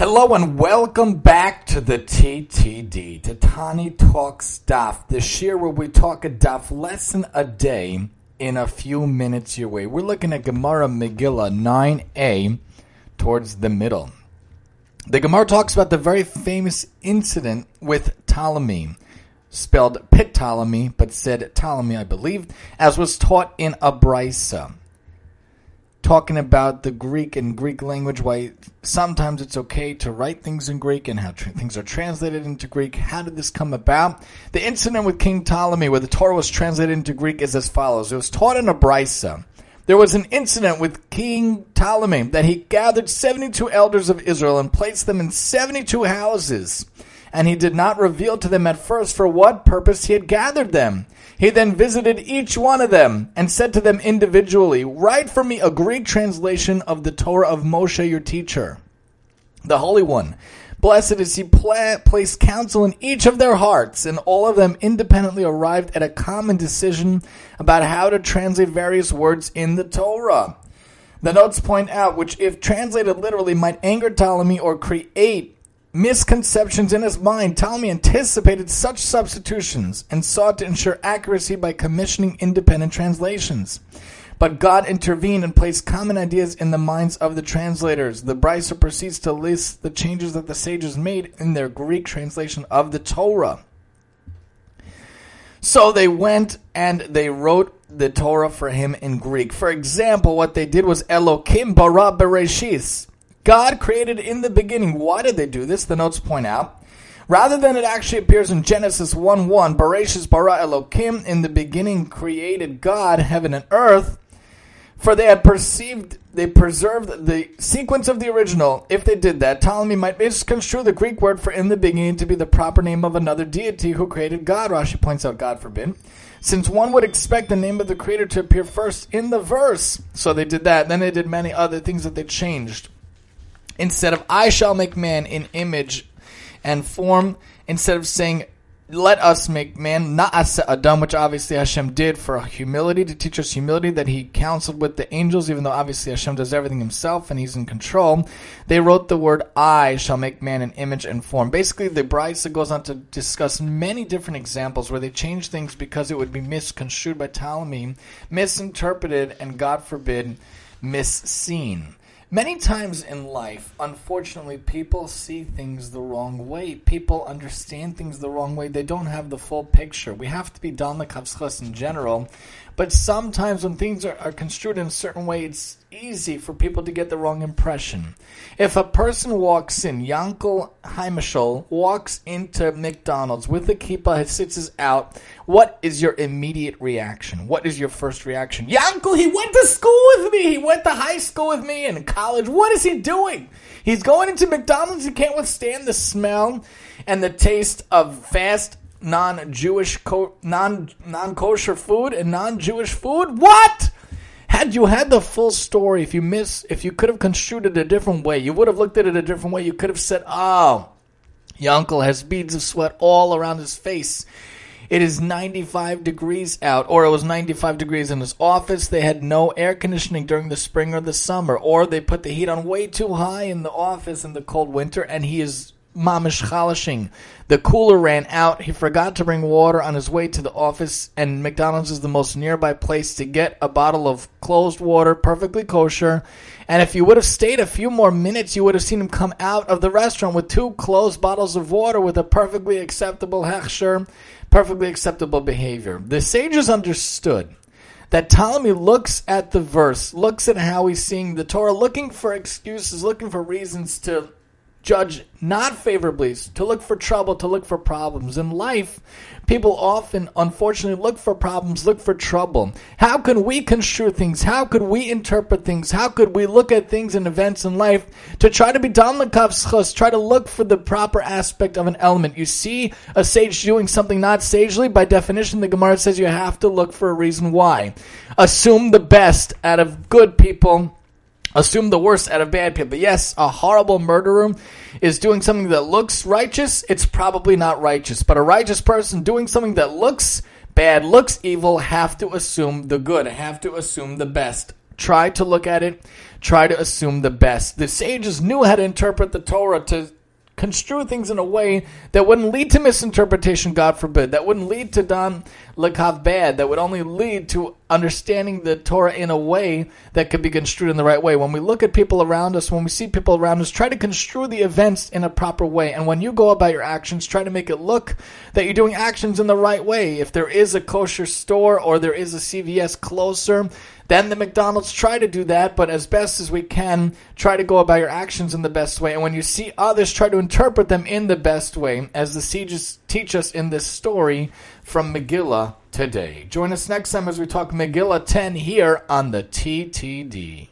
Hello and welcome back to the TTD, to Tani Talks Daf, the shiur where we talk a daf lesson a day in a few minutes your way. We're looking at Gemara Megillah 9a towards the middle. The Gemara talks about the very famous incident with Ptolemy, spelled Ptolemy, but said Ptolemy, I believe, as was taught in a brisa talking about the Greek and Greek language, why sometimes it's okay to write things in Greek and how tra- things are translated into Greek. How did this come about? The incident with King Ptolemy, where the Torah was translated into Greek, is as follows. It was taught in a. There was an incident with King Ptolemy that he gathered 72 elders of Israel and placed them in 72 houses. And he did not reveal to them at first for what purpose he had gathered them. He then visited each one of them and said to them individually, Write for me a Greek translation of the Torah of Moshe, your teacher, the Holy One. Blessed is he pla- placed counsel in each of their hearts, and all of them independently arrived at a common decision about how to translate various words in the Torah. The notes point out, which if translated literally might anger Ptolemy or create misconceptions in his mind, Ptolemy anticipated such substitutions and sought to ensure accuracy by commissioning independent translations. But God intervened and placed common ideas in the minds of the translators. The Brisa proceeds to list the changes that the sages made in their Greek translation of the Torah. So they went and they wrote the Torah for him in Greek. For example, what they did was Elokim bara bereshis. God created in the beginning. Why did they do this? The notes point out. Rather than it actually appears in Genesis 1 1, Bereshis bara Elokim, in the beginning created God heaven and earth, for they had perceived, they preserved the sequence of the original. If they did that, Ptolemy might misconstrue the Greek word for in the beginning to be the proper name of another deity who created God. Rashi points out, God forbid. Since one would expect the name of the creator to appear first in the verse. So they did that. Then they did many other things that they changed. Instead of I shall make man in image and form, instead of saying let us make man not as Adam, which obviously Hashem did for humility to teach us humility that He counseled with the angels, even though obviously Hashem does everything Himself and He's in control. They wrote the word "I shall make man in image and form." Basically, the Brisa goes on to discuss many different examples where they change things because it would be misconstrued by Ptolemy, misinterpreted, and God forbid, misseen. Many times in life, unfortunately, people see things the wrong way. People understand things the wrong way. They don't have the full picture. We have to be dal nekavschus in general. But sometimes when things are, are construed in a certain way, it's easy for people to get the wrong impression. If a person walks in, Yankel Heimashol walks into McDonald's with a kippah, his tzitzis out, what is your immediate reaction? What is your first reaction? Yankel, he went to school with me. He went to high school with me and college. What is he doing? He's going into McDonald's. He can't withstand the smell and the taste of fast non-Jewish, non non-kosher food and non-Jewish food. What? Had you had the full story, if you miss, if you could have construed it a different way, you would have looked at it a different way. You could have said, "Oh, Yankel has beads of sweat all around his face." It is 95 degrees out, or it was 95 degrees in his office. They had no air conditioning during the spring or the summer, or they put the heat on way too high in the office in the cold winter, and he is mamish chalashing. The cooler ran out. He forgot to bring water on his way to the office, and McDonald's is the most nearby place to get a bottle of closed water, perfectly kosher. And if you would have stayed a few more minutes, you would have seen him come out of the restaurant with two closed bottles of water with a perfectly acceptable hechsher, perfectly acceptable behavior. The sages understood that Ptolemy looks at the verse, looks at how he's seeing the Torah, looking for excuses, looking for reasons to judge not favorably, to look for trouble, to look for problems. In life, people often, unfortunately, look for problems, look for trouble. How can we construe things? How could we interpret things? How could we look at things and events in life to try to be damlakavschus, try to look for the proper aspect of an element? You see a sage doing something not sagely, by definition, the Gemara says you have to look for a reason why. Assume the best out of good people assume the worst out of bad people. Yes, a horrible murderer is doing something that looks righteous. It's probably not righteous. But a righteous person doing something that looks bad, looks evil, have to assume the good, have to assume the best. Try to look at it. try to assume the best. The sages knew how to interpret the Torah to construe things in a way that wouldn't lead to misinterpretation, God forbid, that wouldn't lead to Don Lekav bad, that would only lead to understanding the Torah in a way that could be construed in the right way. When we look at people around us, when we see people around us, try to construe the events in a proper way. And when you go about your actions, try to make it look that you're doing actions in the right way. If there is a kosher store or there is a CVS closer, then the McDonald's try to do that, but as best as we can, try to go about your actions in the best way. And when you see others, try to interpret them in the best way, as the sages teach us in this story from Megillah today. Join us next time as we talk Megillah 10 here on the TTD.